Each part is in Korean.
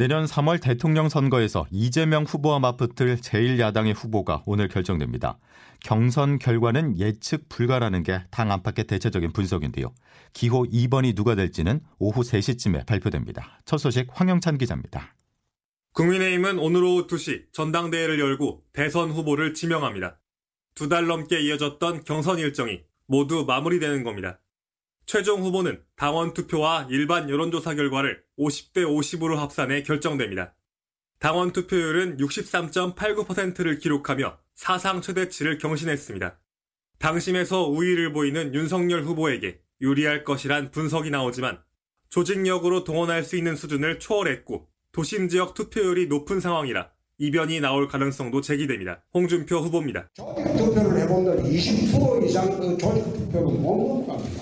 내년 3월 대통령 선거에서 이재명 후보와 맞붙을 제1야당의 후보가 오늘 결정됩니다. 경선 결과는 예측 불가라는 게 당 안팎의 대체적인 분석인데요. 기호 2번이 누가 될지는 오후 3시쯤에 발표됩니다. 첫 소식 황영찬 기자입니다. 국민의힘은 오늘 오후 2시 전당대회를 열고 대선 후보를 지명합니다. 두 달 넘게 이어졌던 경선 일정이 모두 마무리되는 겁니다. 최종 후보는 당원 투표와 일반 여론조사 결과를 50대 50으로 합산해 결정됩니다. 당원 투표율은 63.89%를 기록하며 사상 최대치를 경신했습니다. 당심에서 우위를 보이는 윤석열 후보에게 유리할 것이란 분석이 나오지만 조직력으로 동원할 수 있는 수준을 초월했고 도심 지역 투표율이 높은 상황이라 이변이 나올 가능성도 제기됩니다. 홍준표 후보입니다. 조직 투표를 해보면 20% 이상 그 조직 투표를 못 갑니다.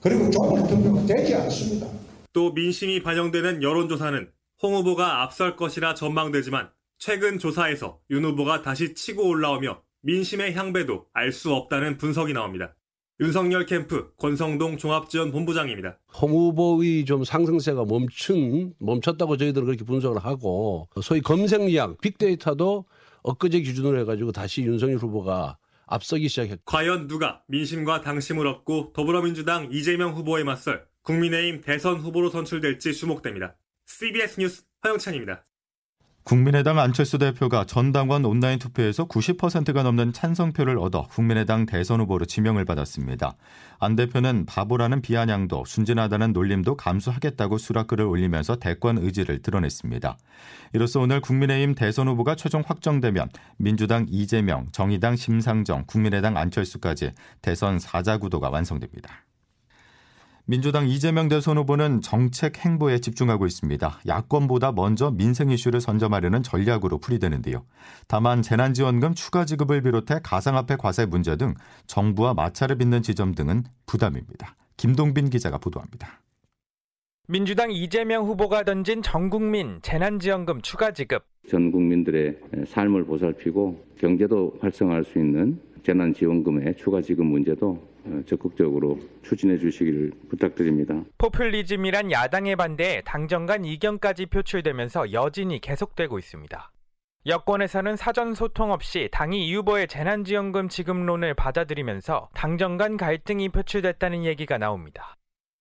그리고 조직 투표가 되지 않습니다. 또 민심이 반영되는 여론조사는 홍 후보가 앞설 것이라 전망되지만 최근 조사에서 윤 후보가 다시 치고 올라오며 민심의 향배도 알 수 없다는 분석이 나옵니다. 윤석열 캠프 권성동 종합지원본부장입니다. 홍 후보의 좀 상승세가 멈춘 멈췄다고 저희들은 그렇게 분석을 하고 소위 검색량 빅데이터도 엊그제 기준으로 해가지고 다시 윤석열 후보가 앞서기 시작했고 과연 누가 민심과 당심을 얻고 더불어민주당 이재명 후보에 맞설 국민의힘 대선 후보로 선출될지 주목됩니다. CBS 뉴스 허영찬입니다. 국민의당 안철수 대표가 전당원 온라인 투표에서 90%가 넘는 찬성표를 얻어 국민의당 대선 후보로 지명을 받았습니다. 안 대표는 바보라는 비아냥도 순진하다는 놀림도 감수하겠다고 수락글을 올리면서 대권 의지를 드러냈습니다. 이로써 오늘 국민의힘 대선 후보가 최종 확정되면 민주당 이재명, 정의당 심상정, 국민의당 안철수까지 대선 4자 구도가 완성됩니다. 민주당 이재명 대선 후보는 정책 행보에 집중하고 있습니다. 야권보다 먼저 민생 이슈를 선점하려는 전략으로 풀이되는데요. 다만 재난지원금 추가 지급을 비롯해 가상화폐 과세 문제 등 정부와 마찰을 빚는 지점 등은 부담입니다. 김동빈 기자가 보도합니다. 민주당 이재명 후보가 던진 전국민 재난지원금 추가 지급. 전 국민들의 삶을 보살피고 경제도 활성화할 수 있는 재난지원금의 추가 지급 문제도 적극적으로 추진해 주시기를 부탁드립니다. 포퓰리즘이란 야당의 반대에 당정 간 이견까지 표출되면서 여진이 계속되고 있습니다. 여권에서는 사전 소통 없이 당이 이 후보의 재난지원금 지급론을 받아들이면서 당정 간 갈등이 표출됐다는 얘기가 나옵니다.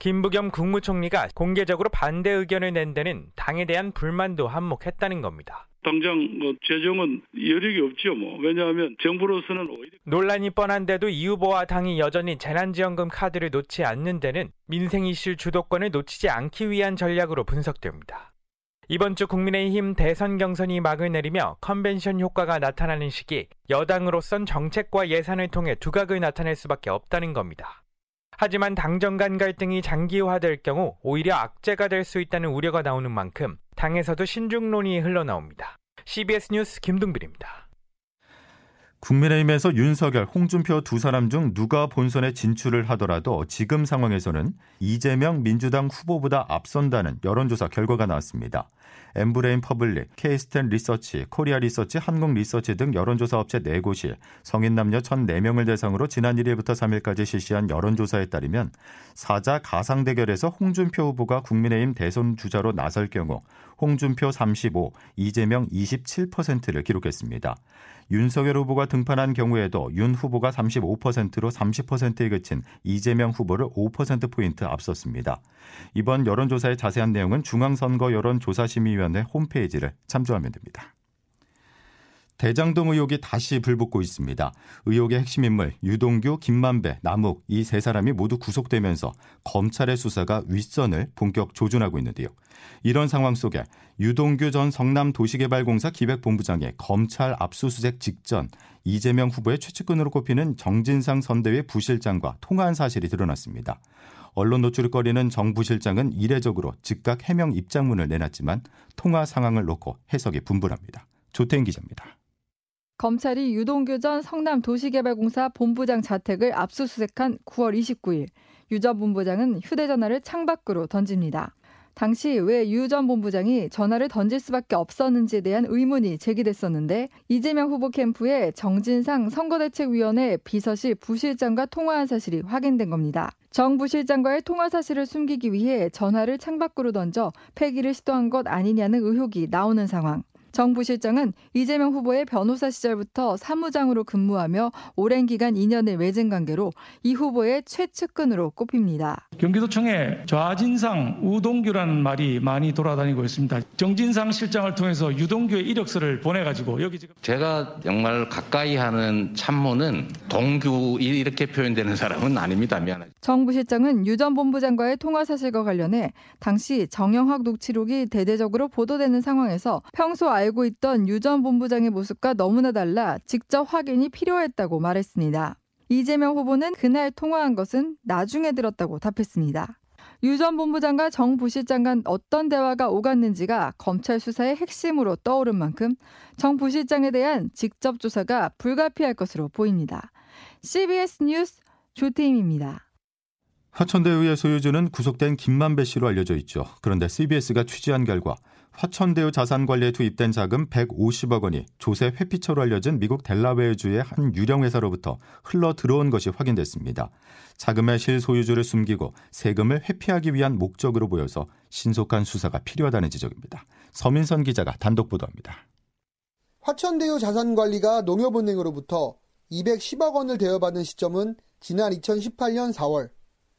김부겸 국무총리가 공개적으로 반대 의견을 낸 데는 당에 대한 불만도 한몫했다는 겁니다. 당장 뭐 재정은 여력이 없지요 뭐 왜냐하면 정부로서는 오히려 논란이 뻔한데도 이 후보와 당이 여전히 재난지원금 카드를 놓지 않는 데는 민생 이슈 주도권을 놓치지 않기 위한 전략으로 분석됩니다. 이번 주 국민의힘 대선 경선이 막을 내리며 컨벤션 효과가 나타나는 시기 여당으로선 정책과 예산을 통해 두각을 나타낼 수밖에 없다는 겁니다. 하지만 당정 간 갈등이 장기화될 경우 오히려 악재가 될 수 있다는 우려가 나오는 만큼 당에서도 신중론이 흘러나옵니다. CBS 뉴스 김동빈입니다. 국민의힘에서 윤석열, 홍준표 두 사람 중 누가 본선에 진출을 하더라도 지금 상황에서는 이재명 민주당 후보보다 앞선다는 여론조사 결과가 나왔습니다. 엠브레인 퍼블릭, 케이스탯 리서치, 코리아 리서치, 한국 리서치 등 여론조사 업체 4곳이 성인 남녀 1,004명을 대상으로 지난 1일부터 3일까지 실시한 여론조사에 따르면 사자 가상 대결에서 홍준표 후보가 국민의힘 대선 주자로 나설 경우 홍준표 35, 이재명 27%를 기록했습니다. 윤석열 후보가 등판한 경우에도 윤 후보가 35%로 30%에 그친 이재명 후보를 5%포인트 앞섰습니다. 이번 여론조사의 자세한 내용은 중앙선거 여론조사심 의위원회 홈페이지를 참조하면 됩니다. 대장동 의혹이 다시 불붙고 있습니다. 의혹의 핵심 인물 유동규, 김만배, 남욱 이 세 사람이 모두 구속되면서 검찰의 수사가 윗선을 본격 조준하고 있는데요. 이런 상황 속에 유동규 전 성남도시개발공사 기획본부장의 검찰 압수수색 직전 이재명 후보의 최측근으로 꼽히는 정진상 선대위 부실장과 통화한 사실이 드러났습니다. 언론 노출거리는 정 부 실장은 이례적으로 즉각 해명 입장문을 내놨지만 통화 상황을 놓고 해석이 분분합니다. 조태인 기자입니다. 검찰이 유동규 전 성남도시개발공사 본부장 자택을 압수수색한 9월 29일 유 전 본부장은 휴대전화를 창밖으로 던집니다. 당시 왜 유 전 본부장이 전화를 던질 수밖에 없었는지에 대한 의문이 제기됐었는데 이재명 후보 캠프의 정진상 선거대책위원회 비서실 부실장과 통화한 사실이 확인된 겁니다. 정 부실장과의 통화 사실을 숨기기 위해 전화를 창밖으로 던져 폐기를 시도한 것 아니냐는 의혹이 나오는 상황. 정 부실장은 이재명 후보의 변호사 시절부터 사무장으로 근무하며 오랜 기간 인연을 맺은 관계로 이 후보의 최측근으로 꼽힙니다. 경기도청에 좌진상 우동규라는 말이 많이 돌아다니고 있습니다. 정진상 실장을 통해서 유동규의 이력서를 보내가지고 여기 지금 제가 정말 가까이 하는 참모는 동규 이렇게 표현되는 사람은 아닙니다. 미안하죠. 정 부실장은 유 전 본부장과의 통화 사실과 관련해 당시 정영학 녹취록이 대대적으로 보도되는 상황에서 평소 알고 있던 유 전 본부장의 모습과 너무나 달라 직접 확인이 필요했다고 말했습니다. 이재명 후보는 그날 통화한 것은 나중에 들었다고 답했습니다. 유 전 본부장과 정 부실장 간 어떤 대화가 오갔는지가 검찰 수사의 핵심으로 떠오른 만큼 정 부실장에 대한 직접 조사가 불가피할 것으로 보입니다. CBS 뉴스 조태임입니다. 화천대유의 소유주는 구속된 김만배 씨로 알려져 있죠. 그런데 CBS가 취재한 결과 화천대유 자산관리에 투입된 자금 150억 원이 조세 회피처로 알려진 미국 델라웨어주의 한 유령 회사로부터 흘러 들어온 것이 확인됐습니다. 자금의 실소유주를 숨기고 세금을 회피하기 위한 목적으로 보여서 신속한 수사가 필요하다는 지적입니다. 서민선 기자가 단독 보도합니다. 화천대유 자산관리가 농협은행으로부터 210억 원을 대여받은 시점은 지난 2018년 4월.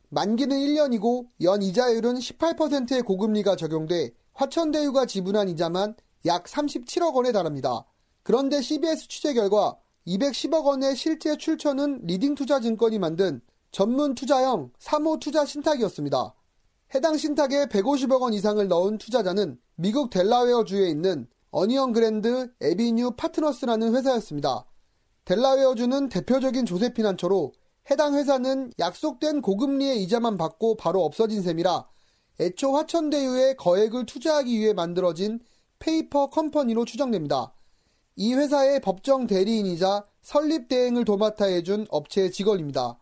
만기는 1년이고 연 이자율은 18%의 고금리가 적용돼 화천대유가 지분한 이자만 약 37억 원에 달합니다. 그런데 CBS 취재 결과 210억 원의 실제 출처는 리딩투자증권이 만든 전문 투자형 3호 투자 신탁이었습니다. 해당 신탁에 150억 원 이상을 넣은 투자자는 미국 델라웨어주에 있는 어니언 그랜드 에비뉴 파트너스라는 회사였습니다. 델라웨어주는 대표적인 조세 피난처로 해당 회사는 약속된 고금리의 이자만 받고 바로 없어진 셈이라 애초 화천대유에 거액을 투자하기 위해 만들어진 페이퍼 컴퍼니로 추정됩니다. 이 회사의 법정 대리인이자 설립 대행을 도맡아 해준 업체의 직원입니다.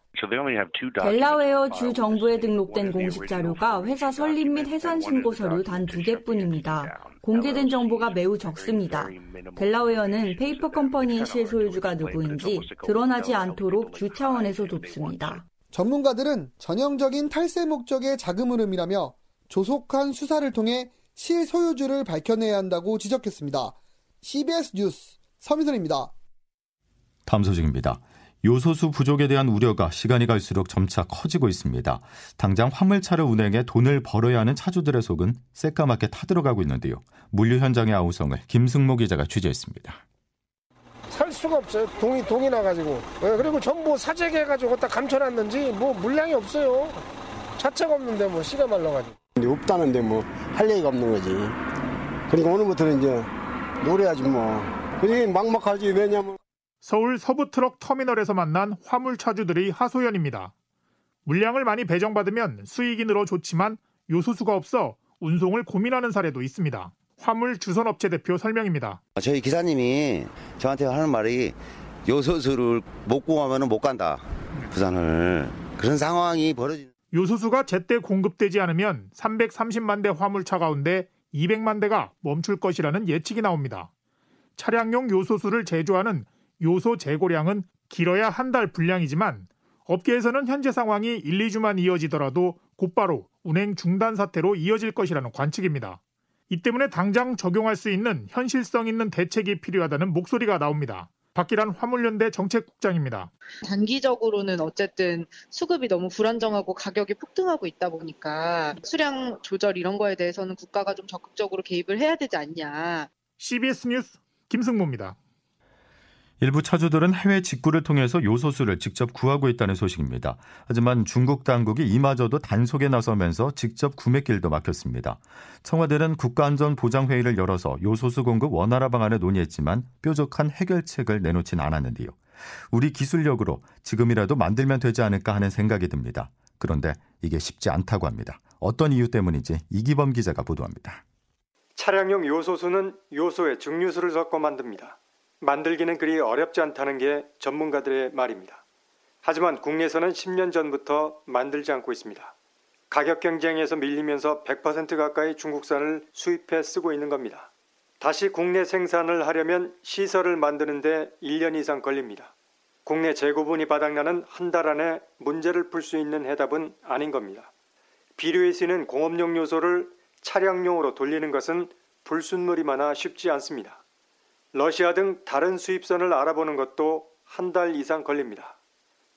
델라웨어 주 정부에 등록된 공식 자료가 회사 설립 및 해산 신고 서류 단 두 개뿐입니다. 공개된 정보가 매우 적습니다. 델라웨어는 페이퍼 컴퍼니의 실소유주가 누구인지 드러나지 않도록 주 차원에서 돕습니다. 전문가들은 전형적인 탈세 목적의 자금 흐름이라며 조속한 수사를 통해 실소유주를 밝혀내야 한다고 지적했습니다. CBS 뉴스 서민선입니다. 다음 소식입니다. 요소수 부족에 대한 우려가 시간이 갈수록 점차 커지고 있습니다. 당장 화물차를 운행해 돈을 벌어야 하는 차주들의 속은 새까맣게 타들어가고 있는데요. 물류 현장의 아우성을 김승모 기자가 취재했습니다. 살 수가 없어요. 동이 동이 나가지고 그리고 전부 사재기 해가지고 딱 감춰놨는지 뭐 물량이 없어요. 차차가 없는데 뭐 씨가 말라가지고. 없다는데 뭐 할 얘기가 없는 거지. 그러니까 오늘부터는 이제 노래하지 뭐. 그게 막막하지 왜냐면. 서울 서부 트럭 터미널에서 만난 화물 차주들의 하소연입니다. 물량을 많이 배정받으면 수익이 늘어 좋지만 요소수가 없어 운송을 고민하는 사례도 있습니다. 화물 주선업체 대표 설명입니다. 저희 기사님이 저한테 하는 말이 요소수를 못 구하면 못 간다. 부산을. 그런 상황이 벌어진. 요소수가 제때 공급되지 않으면 330만 대 화물차 가운데 200만 대가 멈출 것이라는 예측이 나옵니다. 차량용 요소수를 제조하는 요소 재고량은 길어야 한 달 분량이지만 업계에서는 현재 상황이 1, 2주만 이어지더라도 곧바로 운행 중단 사태로 이어질 것이라는 관측입니다. 이 때문에 당장 적용할 수 있는 현실성 있는 대책이 필요하다는 목소리가 나옵니다. 박기란 화물연대 정책국장입니다. 단기적으로는 어쨌든 수급이 너무 불안정하고 가격이 폭등하고 있다 보니까 수량 조절 이런 거에 대해서는 국가가 좀 적극적으로 개입을 해야 되지 않냐. CBS 뉴스 김승모입니다. 일부 차주들은 해외 직구를 통해서 요소수를 직접 구하고 있다는 소식입니다. 하지만 중국 당국이 이마저도 단속에 나서면서 직접 구매길도 막혔습니다. 청와대는 국가안전보장회의를 열어서 요소수 공급 원활화 방안을 논의했지만 뾰족한 해결책을 내놓진 않았는데요. 우리 기술력으로 지금이라도 만들면 되지 않을까 하는 생각이 듭니다. 그런데 이게 쉽지 않다고 합니다. 어떤 이유 때문인지 이기범 기자가 보도합니다. 차량용 요소수는 요소에 증류수를 섞어 만듭니다. 만들기는 그리 어렵지 않다는 게 전문가들의 말입니다. 하지만 국내에서는 10년 전부터 만들지 않고 있습니다. 가격 경쟁에서 밀리면서 100% 가까이 중국산을 수입해 쓰고 있는 겁니다. 다시 국내 생산을 하려면 시설을 만드는데 1년 이상 걸립니다. 국내 재고분이 바닥나는 한 달 안에 문제를 풀 수 있는 해답은 아닌 겁니다. 비료에 쓰이는 공업용 요소를 차량용으로 돌리는 것은 불순물이 많아 쉽지 않습니다. 러시아 등 다른 수입선을 알아보는 것도 한 달 이상 걸립니다.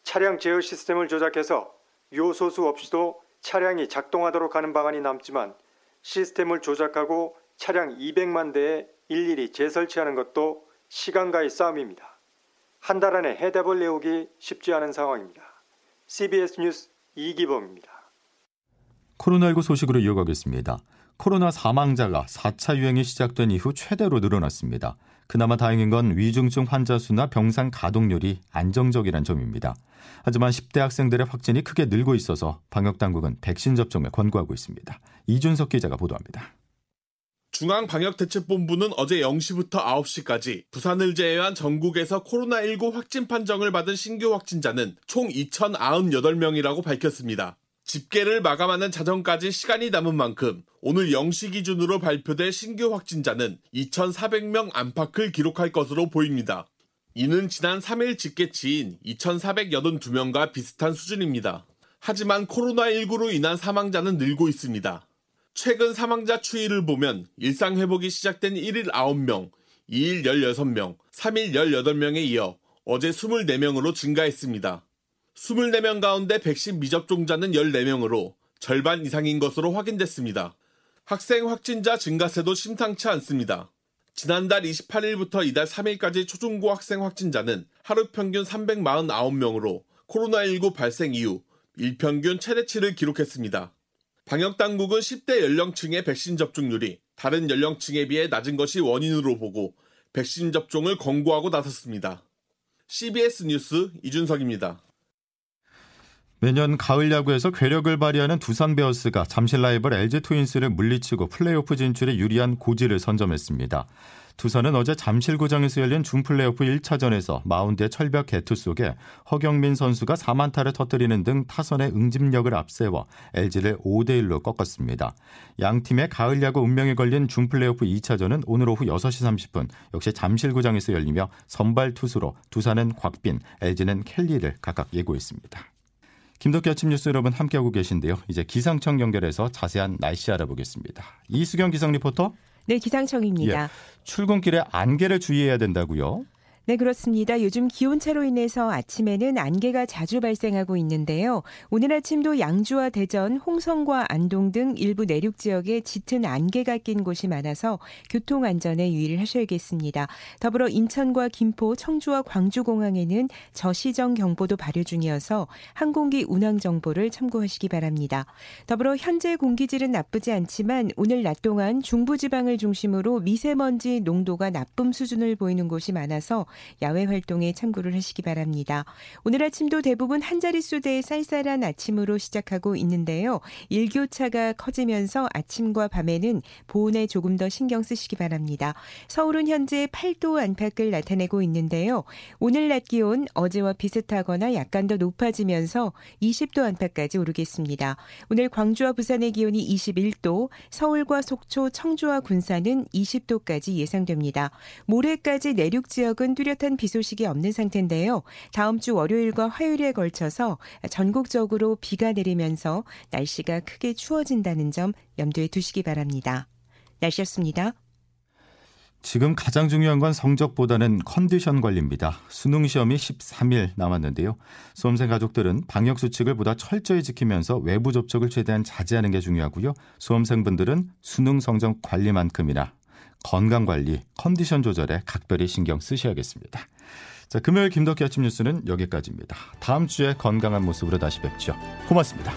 차량 제어 시스템을 조작해서 요소수 없이도 차량이 작동하도록 하는 방안이 남지만 시스템을 조작하고 차량 200만 대에 일일이 재설치하는 것도 시간과의 싸움입니다. 한 달 안에 해답을 내오기 쉽지 않은 상황입니다. CBS 뉴스 이기범입니다. 코로나19 소식으로 이어가겠습니다. 코로나 사망자가 4차 유행이 시작된 이후 최대로 늘어났습니다. 그나마 다행인 건 위중증 환자 수나 병상 가동률이 안정적이란 점입니다. 하지만 10대 학생들의 확진이 크게 늘고 있어서 방역 당국은 백신 접종을 권고하고 있습니다. 이준석 기자가 보도합니다. 중앙방역대책본부는 어제 0시부터 9시까지 부산을 제외한 전국에서 코로나19 확진 판정을 받은 신규 확진자는 총 2,098명이라고 밝혔습니다. 집계를 마감하는 자정까지 시간이 남은 만큼 오늘 0시 기준으로 발표될 신규 확진자는 2,400명 안팎을 기록할 것으로 보입니다. 이는 지난 3일 집계치인 2,482명과 비슷한 수준입니다. 하지만 코로나19로 인한 사망자는 늘고 있습니다. 최근 사망자 추이를 보면 일상 회복이 시작된 1일 9명, 2일 16명, 3일 18명에 이어 어제 24명으로 증가했습니다. 24명 가운데 백신 미접종자는 14명으로 절반 이상인 것으로 확인됐습니다. 학생 확진자 증가세도 심상치 않습니다. 지난달 28일부터 이달 3일까지 초중고 학생 확진자는 하루 평균 349명으로 코로나19 발생 이후 일평균 최대치를 기록했습니다. 방역당국은 10대 연령층의 백신 접종률이 다른 연령층에 비해 낮은 것이 원인으로 보고 백신 접종을 권고하고 나섰습니다. CBS 뉴스 이준석입니다. 매년 가을 야구에서 괴력을 발휘하는 두산 베어스가 잠실 라이벌 LG 트윈스를 물리치고 플레이오프 진출에 유리한 고지를 선점했습니다. 두산은 어제 잠실구장에서 열린 준플레이오프 1차전에서 마운드의 철벽 계투 속에 허경민 선수가 4안타를 터뜨리는 등 타선의 응집력을 앞세워 LG를 5대1로 꺾었습니다. 양 팀의 가을 야구 운명에 걸린 준플레이오프 2차전은 오늘 오후 6시 30분 역시 잠실구장에서 열리며 선발 투수로 두산은 곽빈, LG는 켈리를 각각 예고했습니다. 김덕기 아침 뉴스 여러분 함께하고 계신데요. 이제 기상청 연결해서 자세한 날씨 알아보겠습니다. 이수경 기상 리포터. 네, 기상청입니다. 예, 출근길에 안개를 주의해야 된다고요? 네, 그렇습니다. 요즘 기온차로 인해서 아침에는 안개가 자주 발생하고 있는데요. 오늘 아침도 양주와 대전, 홍성과 안동 등 일부 내륙 지역에 짙은 안개가 낀 곳이 많아서 교통 안전에 유의를 하셔야겠습니다. 더불어 인천과 김포, 청주와 광주 공항에는 저시정 경보도 발효 중이어서 항공기 운항 정보를 참고하시기 바랍니다. 더불어 현재 공기질은 나쁘지 않지만 오늘 낮 동안 중부지방을 중심으로 미세먼지 농도가 나쁨 수준을 보이는 곳이 많아서 야외 활동에 참고를 하시기 바랍니다. 오늘 아침도 대부분 한 자릿수대의 쌀쌀한 아침으로 시작하고 있는데요. 일교차가 커지면서 아침과 밤에는 보온에 조금 더 신경 쓰시기 바랍니다. 서울은 현재 8도 안팎을 나타내고 있는데요. 오늘 낮 기온 어제와 비슷하거나 약간 더 높아지면서 20도 안팎까지 오르겠습니다. 오늘 광주와 부산의 기온이 21도, 서울과 속초, 청주와 군산은 20도까지 예상됩니다. 모레까지 내륙 지역은 뚜렷한 비 소식이 없는 상태인데요. 다음 주 월요일과 화요일에 걸쳐서 전국적으로 비가 내리면서 날씨가 크게 추워진다는 점 염두에 두시기 바랍니다. 날씨였습니다. 지금 가장 중요한 건 성적보다는 컨디션 관리입니다. 수능 시험이 13일 남았는데요. 수험생 가족들은 방역 수칙을 보다 철저히 지키면서 외부 접촉을 최대한 자제하는 게 중요하고요. 수험생분들은 수능 성적 관리만큼이나 건강 관리, 컨디션 조절에 각별히 신경 쓰셔야겠습니다. 자, 금요일 김덕기 아침 뉴스는 여기까지입니다. 다음 주에 건강한 모습으로 다시 뵙죠. 고맙습니다.